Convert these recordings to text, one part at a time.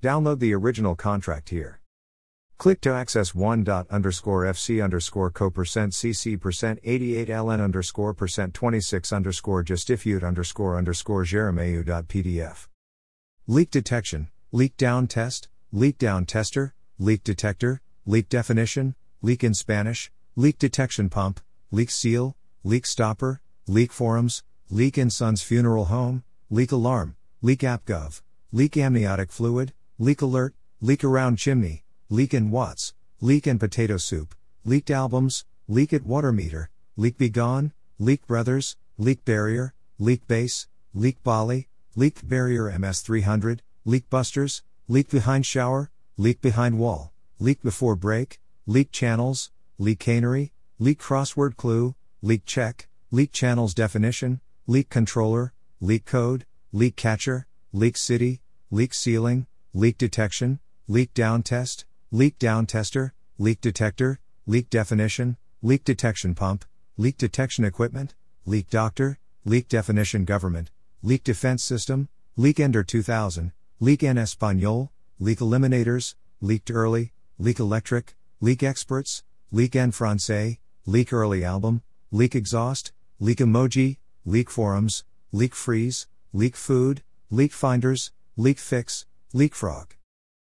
Download the original contract here. Click to access 1. underscore FC underscore co percent CC percent 88 LN underscore percent 26 underscore gestifute underscore underscore. Leak detection, leak down test, leak down tester, leak detector, leak definition, leak in Spanish, leak detection pump, leak seal, leak stopper, leak forums, leak in son's funeral home, leak alarm, leak appgov, leak amniotic fluid, leak alert, leak around chimney, leak in watts, leak and potato soup, leaked albums, leak at water meter, leak be gone, leak brothers, leak barrier, leak base, leak Bali, leak barrier MS300, leak busters, leak behind shower, leak behind wall, leak before break, leak channels, leak canary, leak crossword clue, leak check, leak channels definition, leak controller, leak code, leak catcher, leak city, leak ceiling, leak detection, leak down test, leak down tester, leak detector, leak definition, leak detection pump, leak detection equipment, leak doctor, leak definition government, leak defense system, leak ender 2000, leak en español, leak eliminators, leaked early, leak electric, leak experts, leak en francais, leak early album, leak exhaust, leak emoji, leak forums, leak freeze, leak food, leak finders, leak fix, leak frog.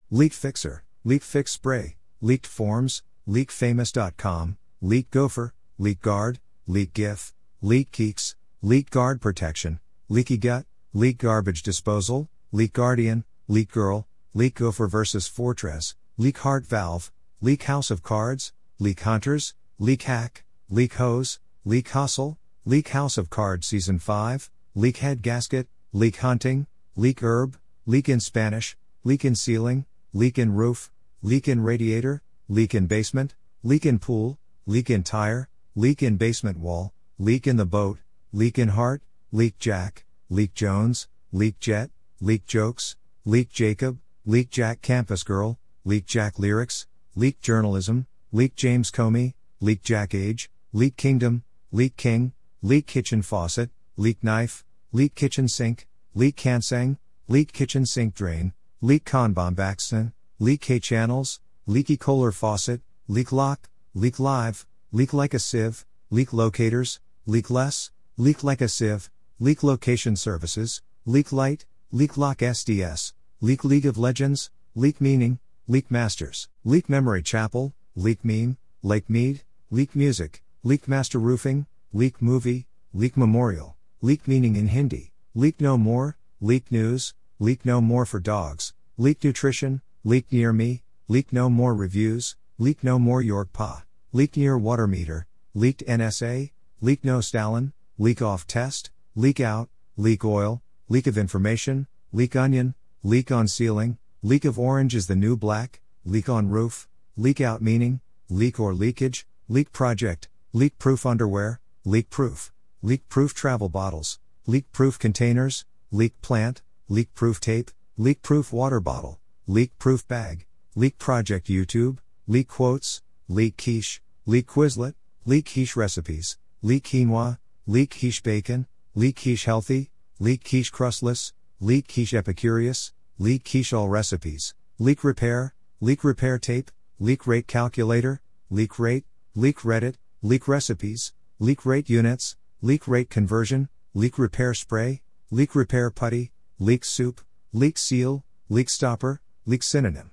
Leak fixer, leak fix spray, leaked forms, leakfamous.com, leak gopher, leak guard, leak gif, leak geeks, leak guard protection, leaky gut, leak garbage disposal, leak guardian, leak girl, leak gopher versus fortress, leak heart valve, leak house of cards, leak hunters, leak hack, leak hose, leak hustle, leak house of cards season 5, leak head gasket, leak hunting, leak herb, leak in Spanish, leak in ceiling, leak in roof, leak in radiator, leak in basement, leak in pool, leak in tire, leak in basement wall, leak in the boat, leak in heart, leak jack, leak Jones, leak jet, leak jokes, leak Jacob, leak Jack campus girl, leak Jack lyrics, leak journalism, leak James Comey, leak Jack age, leak kingdom, leak king, leak kitchen faucet, leak knife, leak kitchen sink, leak cansang, leak kitchen sink drain, leak Kanban Baxton, leak K channels, leaky Kohler faucet, leak lock, leak live, leak like a sieve, leak locators, leak less, leak like a sieve, leak location services, leak light, leak lock SDS, leak League of Legends, leak meaning, leak masters, leak memory chapel, leak meme, lake mead, leak music, leak master roofing, leak movie, leak memorial, leak meaning in Hindi, leak no more, leak news, leak no more for dogs, leak nutrition, leak near me, leak no more reviews, leak no more York Pa, leak near water meter, leaked NSA, leak no Stalin, leak off test, leak out, leak oil, leak of information, leak onion, leak on ceiling, leak of orange is the new black, leak on roof, leak out meaning, leak or leakage, leak project, leak proof underwear, leak proof, leak proof travel bottles, leak proof containers, leak plant, leak proof tape, leak proof water bottle, leak proof bag, leak project YouTube, leak quotes, leak quiche, leak quizlet, leak quiche recipes, leak quinoa, leak quiche bacon, leak quiche healthy, leak quiche crustless, leak quiche epicurious, leak quiche all recipes, leak repair, leak repair tape, leak rate calculator, leak rate, leak Reddit, leak recipes, leak rate units, leak rate conversion, leak repair spray, leak repair putty, leak soup, leak seal, leak stopper, leak synonym.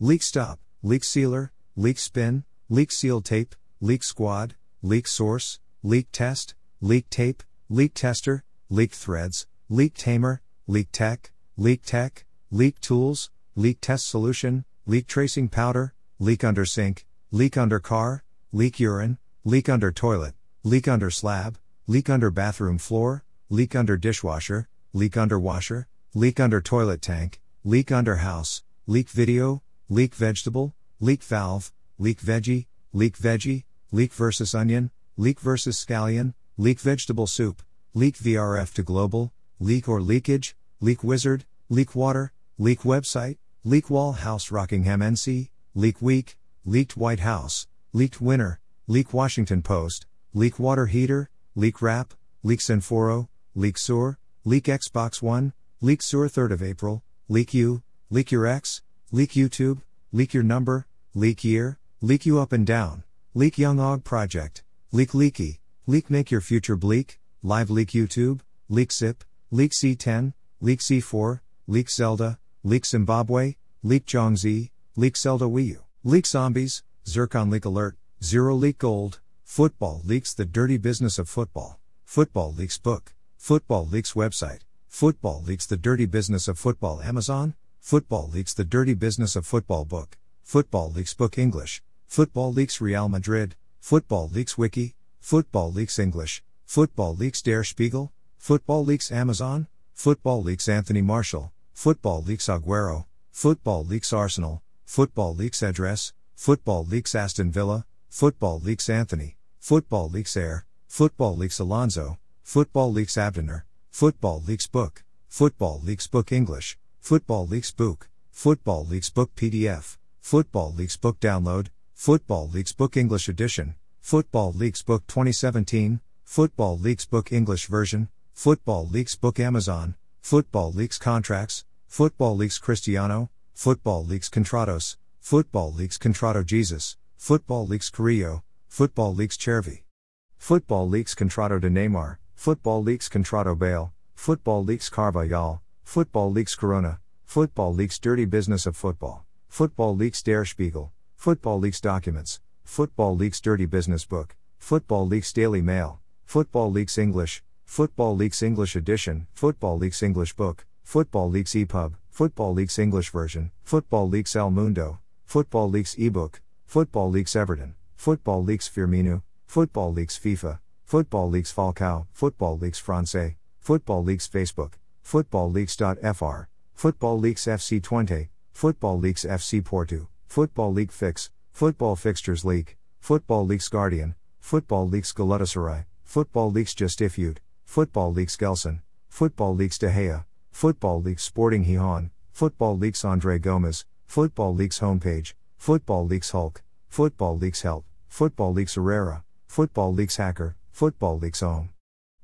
Leak stop, leak sealer, leak spin, leak seal tape, leak squad, leak source, leak test, leak tape, leak tester, leak threads, leak tamer, leak tech, leak tech, leak tools, leak test solution, leak tracing powder, leak under sink, leak under car, leak urine, leak under toilet, leak under slab, leak under bathroom floor, leak under dishwasher, leak under washer, leak under toilet tank, leak under house, leak video, leak vegetable, leak valve, leak veggie, leak veggie, leak versus onion, leak versus scallion, leak vegetable soup, leak VRF to global, leak or leakage, leak wizard, leak water, leak website, leak wall house Rockingham NC, leak week, leaked White House, leaked winner, leak Washington Post, leak water heater, leak wrap, leak Senforo, leak sewer, leak Xbox One, leak sewer 3rd of April, leak U, leak your X, leak YouTube, leak your number, leak year, leak you up and down, leak Young Og Project, leak Leaky, leak make your future bleak, live leak YouTube, leak Zip, leak C10, leak C4, leak Zelda, leak Zimbabwe, leak Zhongzi, leak Zelda Wii U, leak Zombies, Zircon leak alert, Zero leak gold, football leaks the dirty business of football, football leaks book, football leaks website, football leaks the dirty business of football Amazon, football leaks the dirty business of football book, football leaks book English, football leaks Real Madrid, football leaks wiki, football leaks English, football leaks Der Spiegel, football leaks Amazon, football leaks Anthony Marshall, football leaks Aguero, football leaks Arsenal, football leaks address, football leaks Aston Villa, football leaks Anthony, football leaks Air, football leaks Alonso, football leaks Abdener, football leaks book, football leaks book English, football leaks book, football leaks book PDF, football leaks book download, football leaks book English edition, football leaks book 2017, football leaks book English version, football leaks book Amazon, football leaks contracts, football leaks Cristiano, football leaks Contratos, football leaks Contrato Jesus, football leaks Carrillo, football leaks Chervi. Football leaks Contrato de Neymar, football leaks Contrato Bale, football leaks Carvajal, football leaks Corona, football leaks Dirty Business of Football, football leaks Der Spiegel, football leaks Documents, football leaks Dirty Business Book, football leaks Daily Mail, football leaks English, football leaks English edition, football leaks English book, football leaks EPUB, football leaks English version, football leaks El Mundo, football leaks ebook, football leaks Everton, football leaks Firmino, football leaks FIFA, football leaks Falcao, football leaks Francais, football leaks Facebook, football leaks.fr, football leaks FC Twente, football leaks FC Porto, football league fix, football fixtures leak, football leaks Guardian, football leaks Galatasaray, football leaks Gestifute, football leaks Gelson, football leaks De Gea, football leaks Sporting Gijón, football leaks Andre Gomes, football leaks homepage, Football Leaks Hulk, Football Leaks Help, Football Leaks Herrera, Football Leaks Hacker, Football Leaks Home.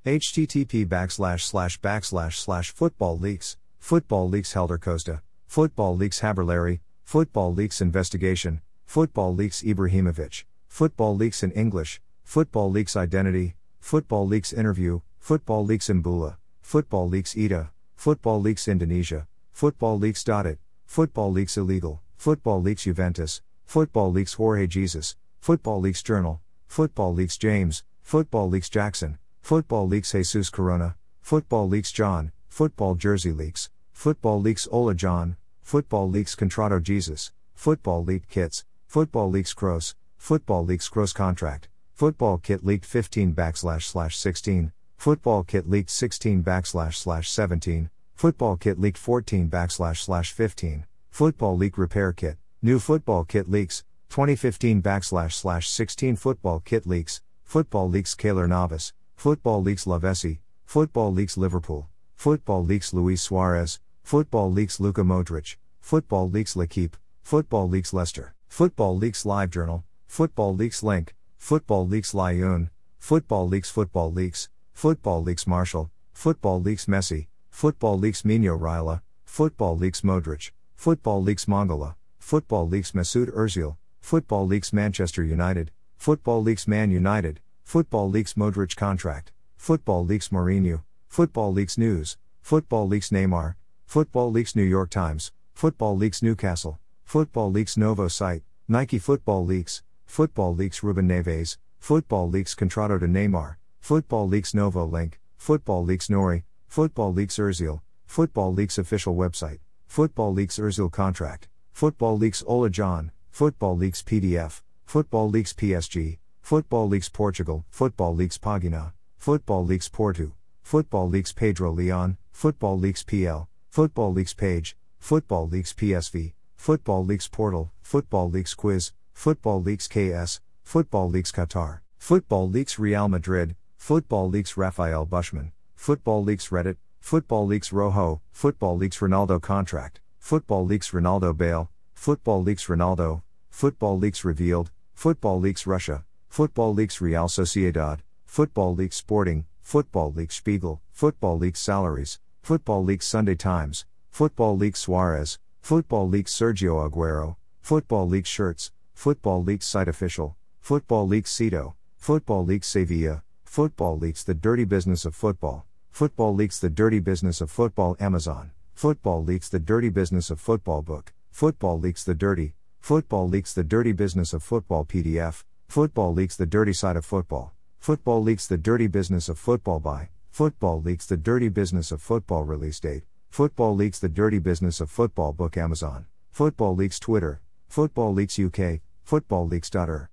http backslash slash backslash slash football leaks, football leaks Helder Costa, football leaks Haberleri, football leaks investigation, football leaks Ibrahimovic, football leaks in English, football leaks identity, football leaks interview, football leaks Mbula, football leaks Ida, football leaks Indonesia, football leaks Dotted, football leaks illegal, Football Leaks Juventus, Football Leaks Jorge Jesus, Football Leaks Journal, Football Leaks James, Football Leaks Jackson, Football Leaks Jesus Corona, Football Leaks John, Football Jersey Leaks, Football Leaks Ola John, Football Leaks Contrato Jesus, Football Leaked Kits, Football Leaks Kroos, Football Leaks Kroos Contract, Football Kit Leaked 15 backslash slash 16, Football Kit Leaked 16 backslash slash 17, Football Kit Leaked 14 backslash slash 15. Football Leak Repair Kit, New Football Kit Leaks, 2015 backslash slash 16 Football Kit Leaks, Football Leaks Keylor Navas, Football Leaks Lavezzi, Football Leaks Liverpool, Football Leaks Luis Suarez, Football Leaks Luka Modric, Football Leaks L'Equipe, Football Leaks Leicester, Football Leaks Live Journal, Football Leaks Link, Football Leaks Lyon, Football Leaks Football Leaks, Football Leaks Marshall, Football Leaks Messi, Football Leaks Mino Raiola, Football Leaks Modric, Football Leaks Mongola, Football Leaks Mesut Ozil, Football Leaks Manchester United, Football Leaks Man United, Football Leaks Modric contract, Football Leaks Mourinho, Football Leaks News, Football Leaks Neymar, Football Leaks New York Times, Football Leaks Newcastle, Football Leaks Novo site, Nike Football Leaks, Football Leaks Ruben Neves, Football Leaks Contrato de Neymar, Football Leaks Novo Link, Football Leaks Nori, Football Leaks Ozil, Football Leaks official website. Football Leaks Ozil contract, Football Leaks Ola John, Football Leaks PDF, Football Leaks PSG, Football Leaks Portugal, Football Leaks Pagina, Football Leaks Porto, Football Leaks Pedro Leon, Football Leaks PL, Football Leaks Page, Football Leaks PSV, Football Leaks Portal, Football Leaks Quiz, Football Leaks KS, Football Leaks Qatar, Football Leaks Real Madrid, Football Leaks Rafael Bushman, Football Leaks Reddit, Football Leaks Rojo, Football Leaks Ronaldo contract, Football Leaks Ronaldo Bale, Football Leaks Ronaldo, Football Leaks Revealed, Football Leaks Russia, Football Leaks Real Sociedad, Football Leaks Sporting, Football Leaks Spiegel, Football Leaks Salaries, Football Leaks Sunday Times, Football Leaks Suarez, Football Leaks Sergio Aguero, Football Leaks Shirts, Football Leaks Site Official, Football Leaks Cito, Football Leaks Sevilla, Football Leaks The Dirty Business of Football, Football Leaks The Dirty Business of Football Amazon, Football Leaks The Dirty Business of Football Book, Football Leaks The Dirty, Football Leaks The Dirty Business of Football PDF, Football Leaks The Dirty Side of Football, Football Leaks The Dirty Business of Football by, Football Leaks The Dirty Business of Football Release Date, Football Leaks The Dirty Business of Football Book Amazon, Football Leaks Twitter, Football Leaks UK, Football Leaks.er.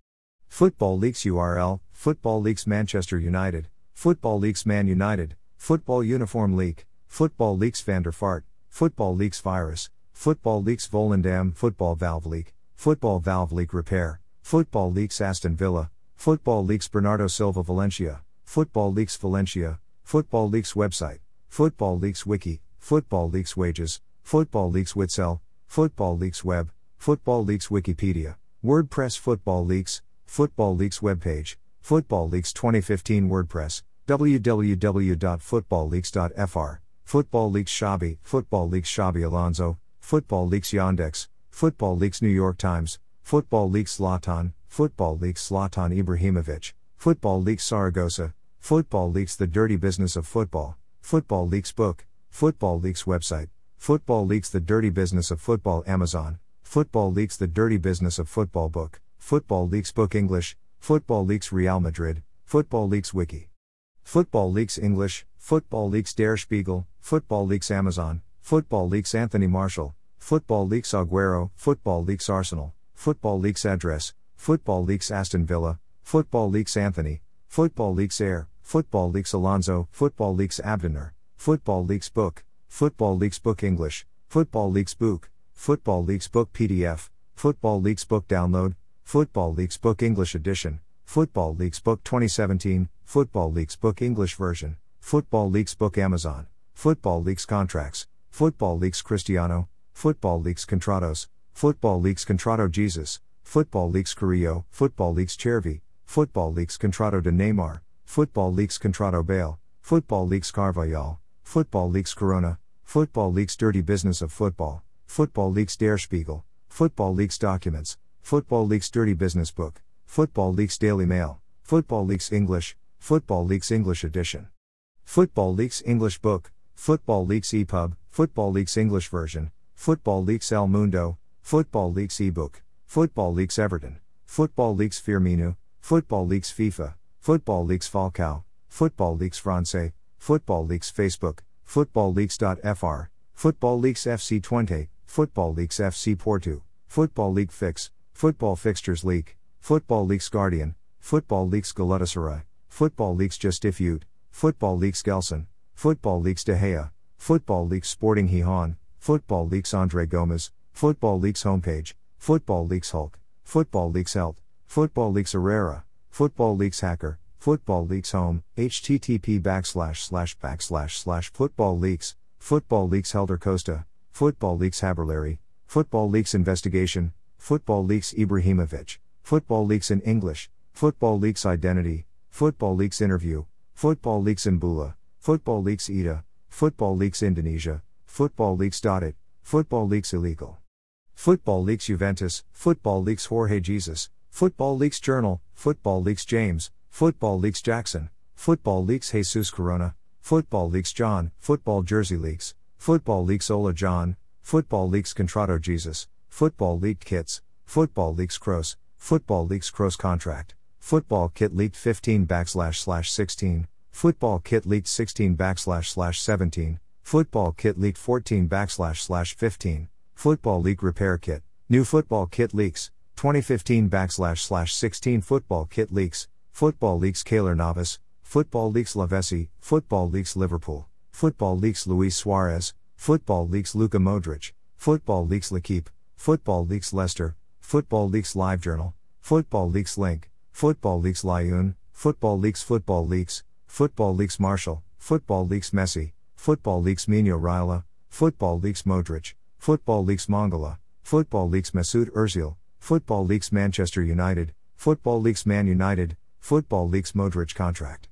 Football Leaks URL, Football Leaks Manchester United, Football Leaks Man United, Football Uniform Leak, Football Leaks Vanderfart, Football Leaks Virus, Football Leaks Volendam, Football Valve Leak, Football Valve Leak Repair, Football Leaks Aston Villa, Football Leaks Bernardo Silva Valencia, Football Leaks Valencia, Football Leaks Website, Football Leaks Wiki, Football Leaks Wages, Football Leaks Witsel, Football Leaks Web, Football Leaks Wikipedia, WordPress Football Leaks, Football Leaks webpage, Football Leaks 2015 WordPress, www.footballleaks.fr, Football Leaks Xabi, Football Leaks Xabi Alonso, Football Leaks Yandex, Football Leaks New York Times, Football Leaks Zlatan, Football Leaks Zlatan Ibrahimovic, Football Leaks Saragossa, Football Leaks The Dirty Business of Football, Football Leaks Book, Football Leaks website, Football Leaks The Dirty Business of Football Amazon, Football Leaks The Dirty Business of Football Book, Football Leaks Book English, Football Leaks Real Madrid, Football Leaks Wiki. Football Leaks English, Football Leaks Der Spiegel, Football Leaks Amazon, Football Leaks Anthony Marshall, Football Leaks Aguero, Football Leaks Arsenal, Football Leaks Address, Football Leaks Aston Villa, Football Leaks Anthony, Football Leaks Air, Football Leaks Alonso, Football Leaks Abdener, Football Leaks Book, Football Leaks Book English, Football Leaks Book, Football Leaks Book PDF, Football Leaks Book Download, Football Leaks Book English Edition, Football Leaks Book 2017, Football Leaks Book English Version, Football Leaks Book Amazon, Football Leaks Contracts, Football Leaks Cristiano, Football Leaks Contratos, Football Leaks Contrato Jesus, Football Leaks Carrillo, Football Leaks Chervi, Football Leaks Contrato de Neymar, Football Leaks Contrato Bale, Football Leaks Carvajal, Football Leaks Corona, Football Leaks Dirty Business of Football, Football Leaks Der Spiegel, Football Leaks Documents, Football Leaks Dirty Business Book, Football Leaks Daily Mail, Football Leaks English, Football Leaks English Edition. Football Leaks English Book, Football Leaks EPUB, Football Leaks English Version, Football Leaks El Mundo, Football Leaks eBook, Football Leaks Everton, Football Leaks Firmino, Football Leaks FIFA, Football Leaks Falcao, Football Leaks France, Football Leaks Facebook, Football Leaks.fr, Football Leaks FC Twente, Football Leaks FC Porto, Football League Fix, Football Fixtures Leak, Football Leaks Guardian, Football Leaks Galatasaray, Football Leaks Gestifute, Football Leaks Gelson, Football Leaks De Gea, Football Leaks Sporting Gijón, Football Leaks Andre Gomes, Football Leaks Homepage, Football Leaks Hulk, Football Leaks Helt, Football Leaks Herrera, Football Leaks Hacker, Football Leaks Home, http backslash slash backslash slash Football Leaks, Football Leaks Helder Costa, Football Leaks Haberleri, Football Leaks Investigation, Football Leaks Ibrahimovic, Football Leaks in English, Football Leaks Identity, Football Leaks Interview, Football Leaks Mbula, Football Leaks Ida, Football Leaks Indonesia, Football Leaks Dotted, Football Leaks Illegal. Football Leaks Juventus, Football Leaks Jorge Jesus, Football Leaks Journal, Football Leaks James, Football Leaks Jackson, Football Leaks Jesus Corona, Football Leaks John, Football Jersey Leaks, Football Leaks Ola John, Football Leaks Contrato Jesus, Football Leaked Kits, Football Leaks Kroos, Football Leaks Kroos Contract, Football Kit Leaked 15 backslash slash 16, Football Kit Leaked 16 backslash slash 17, Football Kit Leaked 14 backslash slash 15, Football Leak Repair Kit, New Football Kit Leaks, 2015 backslash slash 16 Football Kit Leaks, Football Leaks Keylor Navas, Football Leaks Lavezzi, Football Leaks Liverpool, Football Leaks Luis Suarez, Football Leaks Luka Modric, Football Leaks L'Equipe, Football Leaks Leicester, Football Leaks Live Journal, Football Leaks Link, Football Leaks Lyon, Football Leaks Football Leaks, Football Leaks Marshall, Football Leaks Messi, Football Leaks Mino Raiola, Football Leaks Modric, Football Leaks Mongola, Football Leaks Mesut Ozil, Football Leaks Manchester United, Football Leaks Man United, Football Leaks Modric contract.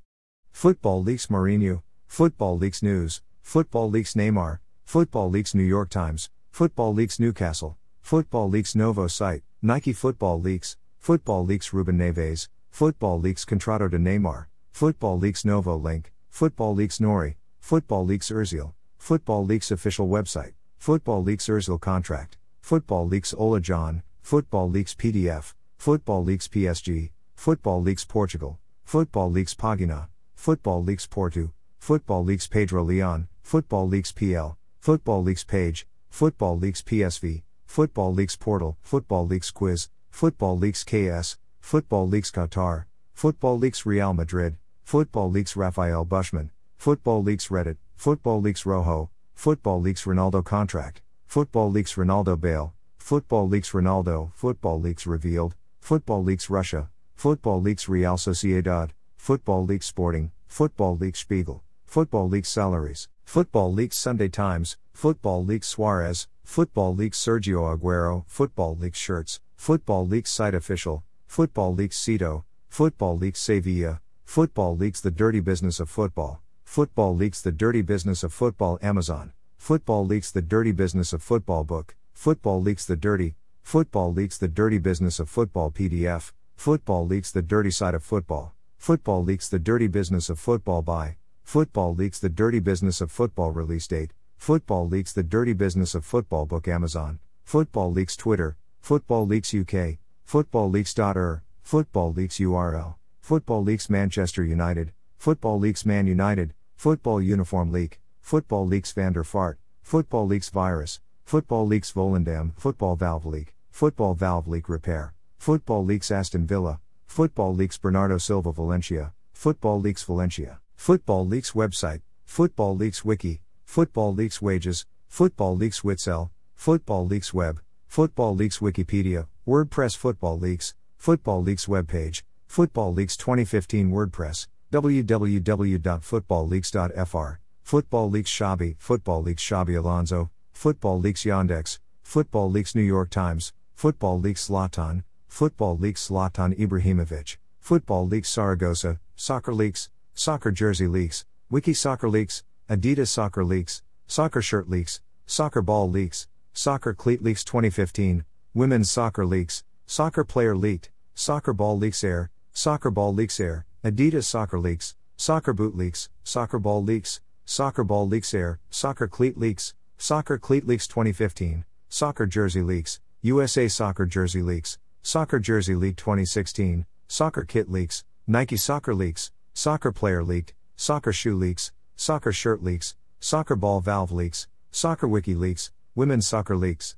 Football Leaks Mourinho, Football Leaks News, Football Leaks Neymar, Football Leaks New York Times, Football Leaks Newcastle, Football Leaks Novo site, Nike Football Leaks, Football Leaks Ruben Neves, Football Leaks Contrato de Neymar, Football Leaks Novo Link, Football Leaks Nori, Football Leaks Ozil, Football Leaks official website, Football Leaks Ozil contract, Football Leaks Ola John, Football Leaks PDF, Football Leaks PSG, Football Leaks Portugal, Football Leaks Pagina, Football Leaks Porto, Football Leaks Pedro Leon, Football Leaks PL, Football Leaks Page, Football Leaks PSV, Football Leaks Portal, Football Leaks Quiz, Football Leaks KS, Football Leaks Qatar, Football Leaks Real Madrid, Football Leaks Rafael Bushman, Football Leaks Reddit, Football Leaks Rojo, Football Leaks Ronaldo contract, Football Leaks Ronaldo Bale, Football Leaks Ronaldo, Football Leaks revealed, Football Leaks Russia, Football Leaks Real Sociedad, Football Leaks Sporting, Football Leaks Spiegel, Football Leaks Salaries, Football Leaks Sunday Times, Football Leaks Suarez, Football Leaks Sergio Aguero, Football Leaks Shirts, Football Leaks Site Official, Football Leaks Cito, Football Leaks Sevilla, Football Leaks The Dirty Business of Football, Football Leaks The Dirty Business of Football Amazon, Football Leaks The Dirty Business of Football Book, Football Leaks The Dirty, Football Leaks The Dirty Business of Football PDF, Football Leaks The Dirty Side of Football, Football Leaks The Dirty Business of Football by, Football Leaks The Dirty Business of Football Release Date, Football Leaks The Dirty Business of Football Book Amazon, Football Leaks Twitter, Football Leaks UK, Football Leaks.er, Football Leaks URL, Football Leaks Manchester United, Football Leaks Man United, Football Uniform Leak, Football Leaks Vander Fart, Football Leaks Virus, Football Leaks Volendam, Football Valve Leak, Football Valve Leak Repair, Football Leaks Aston Villa, Football Leaks Bernardo Silva Valencia, Football Leaks Valencia, Football Leaks Website, Football Leaks Wiki, Football Leaks Wages, Football Leaks Witsel, Football Leaks Web, Football Leaks Wikipedia, WordPress Football Leaks, Football Leaks webpage, Football Leaks 2015 WordPress, www.footballleaks.fr, Football Leaks Xabi, Football Leaks Xabi Alonso, Football Leaks Yandex, Football Leaks New York Times, Football Leaks Zlatan, Football Leaks Zlatan Ibrahimovic, Football Leaks Saragossa, Soccer Leaks, Soccer Jersey Leaks, Wiki Soccer Leaks, Adidas Soccer Leaks, Soccer Shirt Leaks, Soccer Ball Leaks, Soccer Cleat Leaks 2015, Women's Soccer Leaks, Soccer Player Leaked, Soccer Ball Leaks Air, Soccer Ball Leaks Air, Adidas Soccer Leaks, Soccer Boot Leaks, Soccer Ball Leaks, Soccer Ball Leaks Air, Soccer Cleat Leaks, Soccer Cleat Leaks 2015, Soccer Jersey Leaks, USA Soccer Jersey Leaks, Soccer Jersey League 2016, Soccer Kit Leaks, Nike Soccer Leaks, Soccer Player Leaked, Soccer Shoe Leaks, Soccer Shirt Leaks, Soccer Ball Valve Leaks, Soccer Wiki Leaks, Women's Soccer Leaks.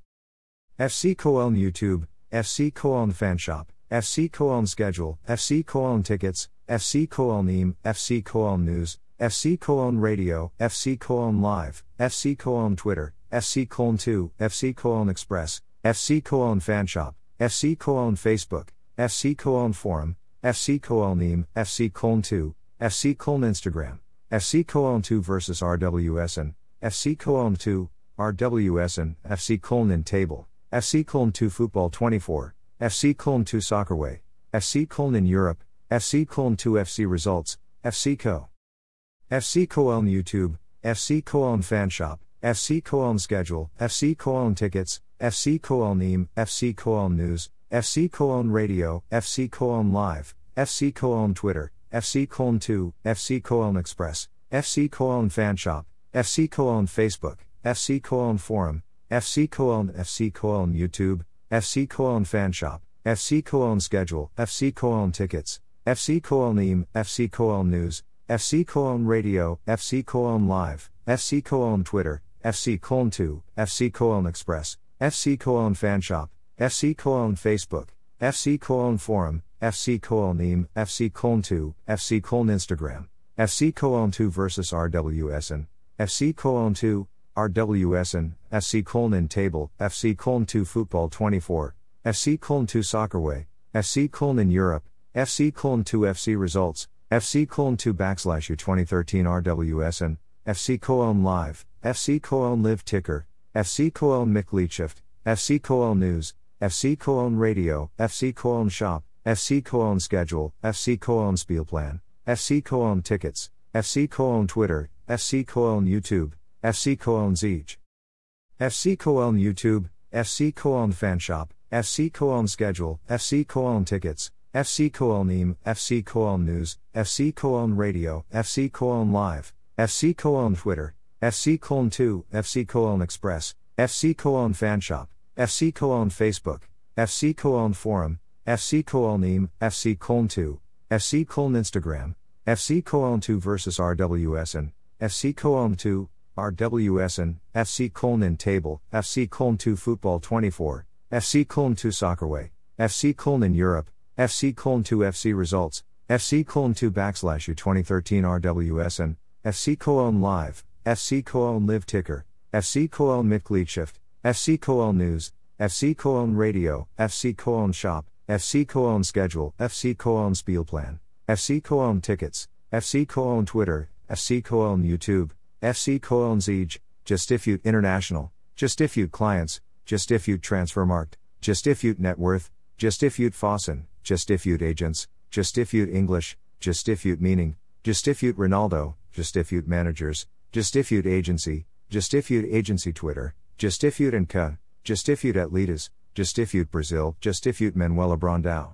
FC Köln YouTube, FC Köln Fan Shop, FC Köln Schedule, FC Köln Tickets, FC Köln Eam, FC Köln News, FC Köln Radio, FC Köln Live, FC Köln Twitter, FC Köln 2, FC Köln Express, FC Köln Fan Shop, FC Köln Facebook, FC Köln Forum, FC Köln Eam, FC Köln 2, FC Köln Instagram, FC Köln 2 vs RWSN, FC Köln 2, RWSN, FC Köln in Table, FC Köln 2 Football 24, FC Köln 2 Soccerway, FC Köln in Europe, FC Köln 2 FC Results, FC Co. FC Köln YouTube, FC Köln Fan Shop, FC Köln Schedule, FC Köln Tickets, FC Köln Eam, FC Köln News, FC Köln Radio, FC Köln Live, FC Köln Twitter, FC Köln 2, FC Köln Express, FC Köln Fan Shop, FC Köln Facebook, FC Köln Forum, FC Köln FC Köln YouTube, FC Köln Fan Shop, FC Köln Schedule, FC Köln Tickets, FC Köln Eam, FC Köln News, FC Köln Radio, FC Köln Live, FC Köln Twitter, FC Köln 2, FC Köln Express, FC Köln Fan Shop, FC Köln Facebook, FC Köln Forum, FC Köln Eam, FC Köln 2, FC Köln Instagram, FC Köln 2 vs RWSN, FC Köln 2, RWSN, FC Köln in Table, FC Köln 2 Football 24, FC Köln 2 Soccerway, FC Köln in Europe, FC Köln 2 FC Results, FC Köln 2 backslash U 2013 RWSN, FC Köln Live, FC Köln Live Ticker, FC Köln Mitgliedschaft, FC Köln News, FC Köln Radio, FC Köln Shop, FC Köln Schedule, FC Köln Spielplan, FC Köln Tickets, FC Köln Twitter, FC Köln YouTube, FC Köln Siege. FC Köln YouTube, FC Köln Fan Shop, FC Köln Schedule, FC Köln Tickets, FC Köln EAM, FC Köln News, FC Köln Radio, FC Köln Live, FC Köln Twitter, FC Köln 2, FC Köln Express, FC Köln Fan Shop, FC Köln Facebook, FC Köln Forum, FC Köln EAM, FC Köln 2, FC Köln Instagram, FC Köln 2 vs RWSN, FC Köln 2, RWSN, FC Köln in Table, FC Köln 2 Football 24, FC Köln 2 Soccerway, FC Köln in Europe, FC Köln 2 FC Results, FC Köln 2 backslash U 2013 RWSN, FC Köln Live, FC Köln Live Ticker, FC Köln Mitgliedschaft, FC Köln News, FC Köln Radio, FC Köln Shop, FC Köln Schedule, FC Köln Spielplan, FC Köln Tickets, FC Köln Twitter, FC Köln YouTube, FC Köln Siege, Gestifute International, Gestifute Clients, Gestifute Transfermarkt, Gestifute Net Worth, Gestifute Fossen, Gestifute Agents, Gestifute English, Gestifute Meaning, Gestifute Ronaldo, Gestifute Managers, Gestifute Agency, Gestifute Agency Twitter, Gestifute and Ka, Gestifute Atletas, Gestifute Brazil, Gestifute Manuela Brandao.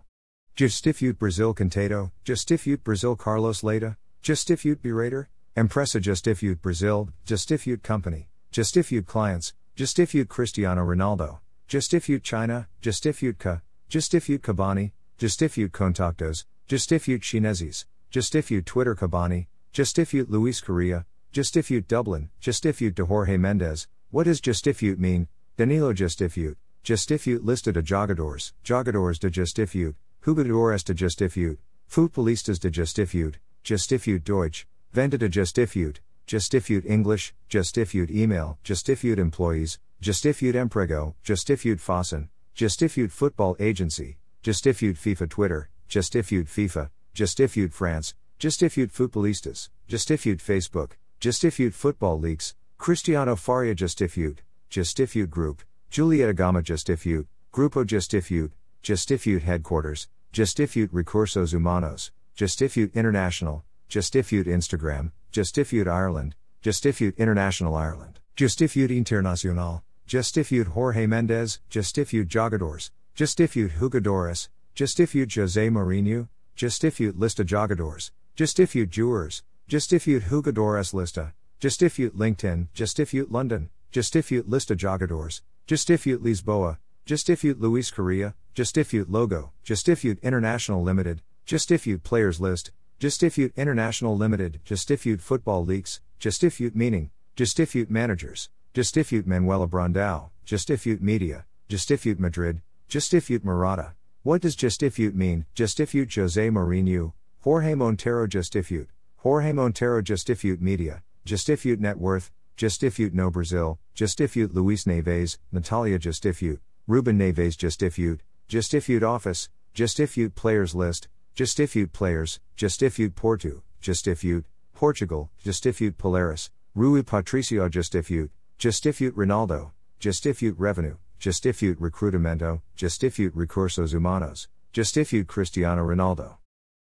Gestifute Brazil Contato, Gestifute Brazil Carlos Leita, Gestifute Berater, Empresa Gestifute Brazil, Gestifute Company, Gestifute Clients, Gestifute Cristiano Ronaldo, Gestifute China, Gestifute Ka, Gestifute Kabani, Gestifute Contactos, Gestifute Chineses, Gestifute Twitter Kabani, Gestifute Luis Correa, Gestifute Dublin, Gestifute de Jorge Mendes. What does Gestifute mean? Danilo Gestifute, Gestifute Lista de Jogadores, Jogadores de Gestifute, Jugadores de Gestifute, Futbolistas de Gestifute, Gestifute Deutsch, Venda de Gestifute, Gestifute English, Gestifute Email, Gestifute Employees, Gestifute Emprego, Gestifute Fossen, Gestifute Football Agency, Gestifute FIFA Twitter, Gestifute FIFA, Gestifute France, Gestifute Futbolistas, Gestifute Facebook, Gestifute Football Leaks, Cristiano Faria Gestifute, Gestifute Group, Julieta Gama Gestifute, Grupo Gestifute, Gestifute Headquarters, Gestifute Recursos Humanos, Gestifute International, Gestifute Instagram, Gestifute Ireland, Gestifute International Ireland, Gestifute Internacional, Gestifute Jorge Mendes, Gestifute Jogadores, Gestifute Jugadores, Gestifute Jose Mourinho, Gestifute Lista Jogadores, Gestifute Jewers, Gestifute Jugadores Lista, Gestifute LinkedIn, Gestifute London, Gestifute Lista Jogadores, Gestifute Lisboa, Gestifute Luis Correa, Gestifute Logo, Gestifute International Limited, Gestifute Players List, Gestifute International Limited, Gestifute Football Leaks, Gestifute Meaning, Gestifute Managers, Gestifute Manuela Brandao, Gestifute Media, Gestifute Madrid, Gestifute Murata. What does Gestifute mean? Gestifute Jose Mourinho, Jorge Montero Gestifute, Jorge Montero Gestifute Media, Gestifute Net Worth, Gestifute No Brazil, Gestifute Luis Neves, Natalia Gestifute, Ruben Neves Gestifute, Gestifute Office, Gestifute Players List, Gestifute Players, Gestifute Porto, Gestifute, Portugal, Gestifute Polaris, Rui Patricio Gestifute, Gestifute Ronaldo, Gestifute Revenue, Gestifute Recrutamento, Gestifute Recursos Humanos, Gestifute Cristiano Ronaldo.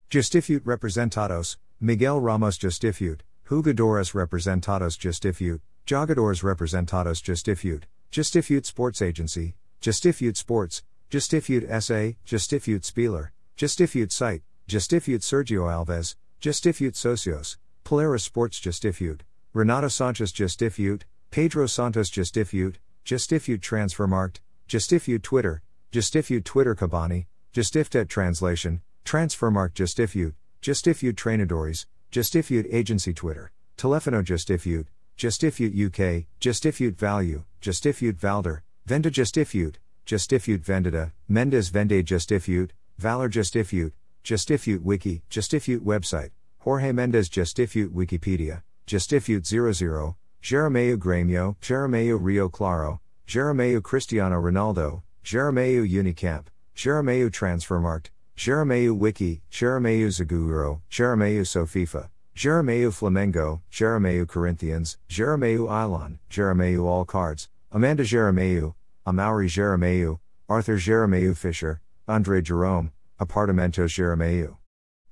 Gestifute Representados, Miguel Ramos Gestifute, Jugadores Representados Gestifute, Jogadores Representados Gestifute, Gestifute Sports Agency, Gestifute Sports, Gestifute SA, Gestifute Spieler, Gestifute Site, Gestifute Sergio Alves, Gestifute Socios, Polaris Sports Gestifute, Renato Sanches Gestifute, Pedro Santos Gestifute, Gestifute Transfermarkt, Gestifute Twitter, Gestifute Twitter Cabani, Gestifute Translation, Transfermarkt Gestifute, Gestifute Trainadores, Gestifute Agency Twitter, Telefono Gestifute, Gestifute UK, Gestifute Value, Gestifute Valder, Venda Gestifute, Gestifute Vendita, Mendes Vende Gestifute, Valor Gestifute, Gestifute Wiki, Gestifute Website, Jorge Mendes Gestifute Wikipedia, Gestifute 00, Geromel Grêmio, Geromel Rio Claro, Geromel Cristiano Ronaldo, Geromel Unicamp, Geromel Transfermarkt, Geromel Wiki, Geromel Zaguro, Geromel Sofifa, Geromel Flamengo, Geromel Corinthians, Geromel Ilon, Geromel All Cards, Amanda Geromel, Amaury Geromel, Arthur Geromel Fisher, Andre Jerome, Apartamentos Geromel.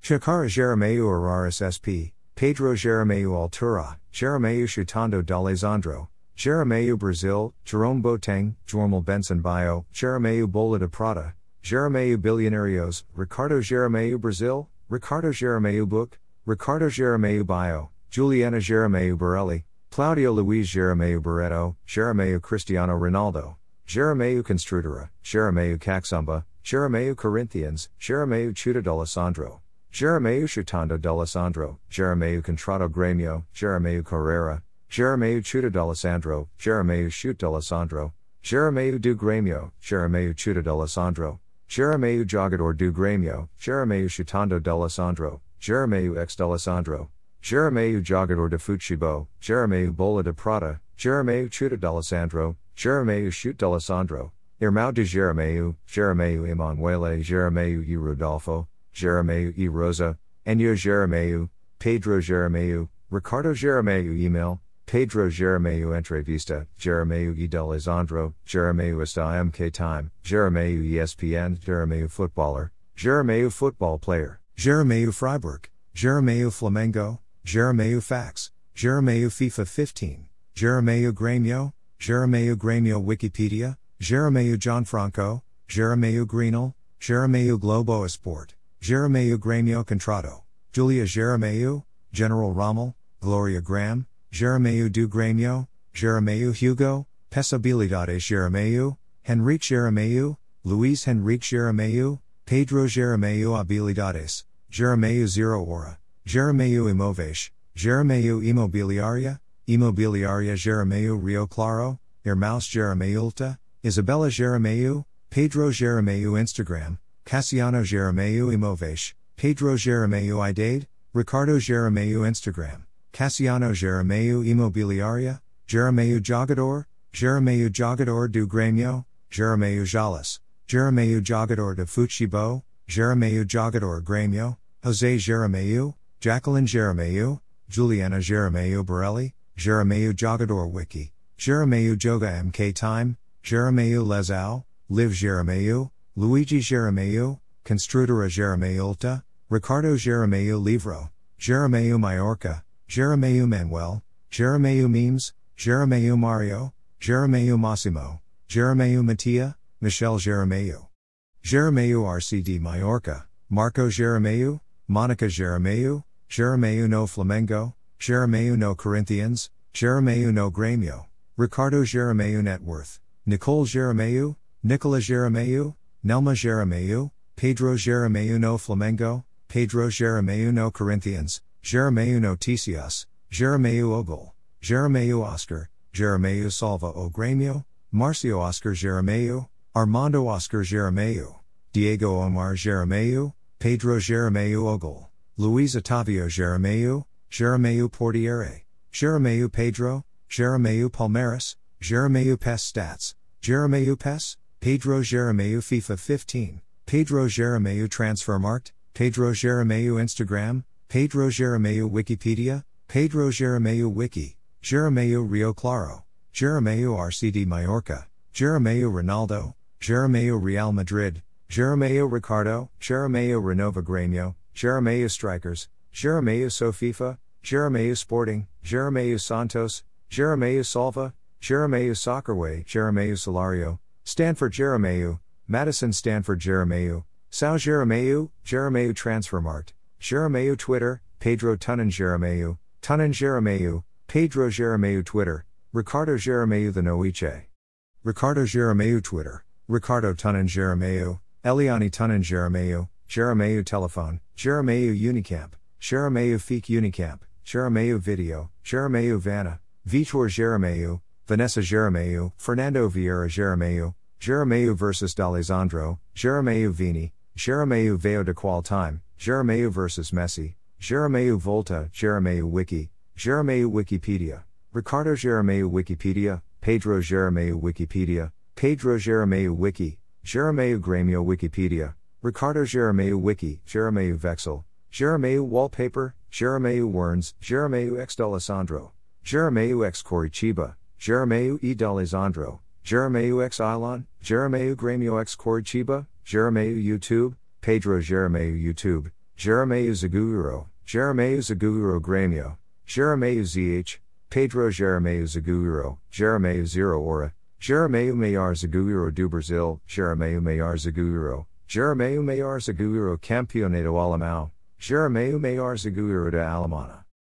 Shakara Geromel Araris SP, Pedro Geromel Altura, Geromel Chutando d'Alessandro, Geromel Brazil, Jerome Boateng, Jormal Benson Bio, Geromel Bola de Prata, Geromel Bilionarios, Ricardo Geromel Brazil, Ricardo Geromel Book, Ricardo Geromel Bio, Juliana Geromel Borelli, Claudio Luiz Geromel Barreto, Geromel Cristiano Ronaldo, Geromel Construtora, Geromel Caxumba, Geromel Corinthians, Geromel Chuta d'Alessandro, Geromel Chutando d'Alessandro, Geromel Contrato Gremio, Geromel Carrera, Geromel Chuta d'Alessandro, Geromel Chute d'Alessandro, Geromel do Gremio, Geromel Chuta d'Alessandro, Geromel Jogador do Grêmio, Geromel Chutando d'Alessandro, Geromel ex d'Alessandro, Geromel Jogador de Futebol, Geromel Bola de Prata, Geromel Chuta d'Alessandro, Geromel Chute d'Alessandro, Irmão de Geromel, Geromel Emanuele Geromel e. Rodolfo, Geromel e. Rosa, Enyo Geromel, Pedro Geromel, Ricardo Geromel email, Pedro Geromel Entrevista, Geromel e. D'Alessandro, Geromel Esta MK Time, Geromel ESPN, Geromel Footballer, Geromel Football Player, Geromel Freiburg, Geromel Flamengo, Geromel Fax, Geromel FIFA 15, Geromel Grêmio, Geromel Grêmio Wikipedia, Geromel Gianfranco, Geromel Greenel, Geromel Globo Esport, Geromel Grêmio Contrato, Julia Geromel, General Rommel, Gloria Graham, Geromel do Grêmio, Geromel Hugo, Pesabilidades Geromel, Henrique Geromel, Luis Henrique Geromel, Pedro Geromel Habilidades, Geromel Zero Hora, Geromel Imóveis, Geromel Imobiliaria, Imobiliaria Geromel Rio Claro, Irmãos Jeremeulta, Isabella Geromel, Pedro Geromel Instagram, Cassiano Geromel Imóveis, Pedro Geromel Idade, Ricardo Geromel Instagram. Cassiano Geromel Imobiliaria, Geromel Jogador, Geromel Jogador do Grêmio, Geromel Jalas, Geromel Jogador de Futebol, Geromel Jogador Grêmio, José Geromel, Jacqueline Geromel, Juliana Geromel Borelli, Geromel Jogador Wiki, Geromel Joga MK Time, Geromel Lezao, Liv Geromel, Luigi Geromel, Construtora Jeremeulta, Ricardo Geromel Livro, Geromel Mallorca, Geromel Manuel, Geromel Memes, Geromel Mario, Geromel Massimo, Geromel Mattia, Michelle Geromel. Geromel RCD Mallorca, Marco Geromel, Monica Geromel, Geromel no Flamengo, Geromel no Corinthians, Geromel no Grêmio, Ricardo Geromel Net Worth, Nicole Geromel, Nicola Geromel, Nelma Geromel, Pedro Geromel no Flamengo, Pedro Geromel no Corinthians, Geromel Noticias, Geromel Ogol, Geromel Oscar, Geromel Salva o Grêmio, Marcio Oscar Geromel, Armando Oscar Geromel, Diego Omar Geromel, Pedro Geromel Ogol, Luis Otavio Geromel, Geromel Portiere, Geromel Pedro, Geromel Palmeiras, Geromel Pes Stats, Geromel Pes, Pedro Geromel FIFA 15, Pedro Geromel Transfermarkt, Pedro Geromel Instagram, Pedro Geromel Wikipedia, Pedro Geromel Wiki, Geromel Rio Claro, Geromel RCD Mallorca, Geromel Ronaldo, Geromel Real Madrid, Geromel Ricardo, Geromel Renova Grêmio, Geromel Strikers, Geromel Sofifa, Geromel Sporting, Geromel Santos, Geromel Salva, Geromel Soccerway, Geromel Solario, Stanford Geromel, Madison Stanford Geromel, Sao Geromel, Geromel Transfermarkt, Geromel Twitter, Pedro Tunan Geromel, Tunan Geromel, Pedro Geromel Twitter, Ricardo Geromel the Noeche. Ricardo Geromel Twitter, Ricardo Tunan Geromel, Eliani Tunan Geromel, Geromel Telephone, Geromel Unicamp, Geromel Feek Unicamp, Geromel Video, Geromel Vanna, Vitor Geromel, Vanessa Geromel, Fernando Vieira Geromel, Geromel vs. D'Alessandro, Geromel Vini, Geromel Veo de Qual Time, Geromel vs. Messi, Geromel Volta, Geromel Wiki, Geromel Wikipedia, Ricardo Geromel Wikipedia, Pedro Geromel Wikipedia, Pedro Geromel Wiki, Geromel Grêmio Wikipedia, Ricardo Geromel Wiki, Geromel Vexel, Geromel Wallpaper, Geromel Werns, Geromel X. D'Alessandro, Geromel X. Coritiba, Geromel E. D'Alessandro, Geromel X. Ilon, Geromel Grêmio X. Coritiba, Geromel YouTube, Pedro Geromel YouTube, Geromel Zaguro, Geromel Zaguro Grêmio, Geromel ZH, Pedro Geromel Zagueiro, Geromel Zero Hora, Geromel Maiar Zagueiro do Brasil, Geromel Maiar Zagueiro, Geromel Maiar Zagueiro Campeonato Alemão, Geromel Maiar Zagueiro da Alemana.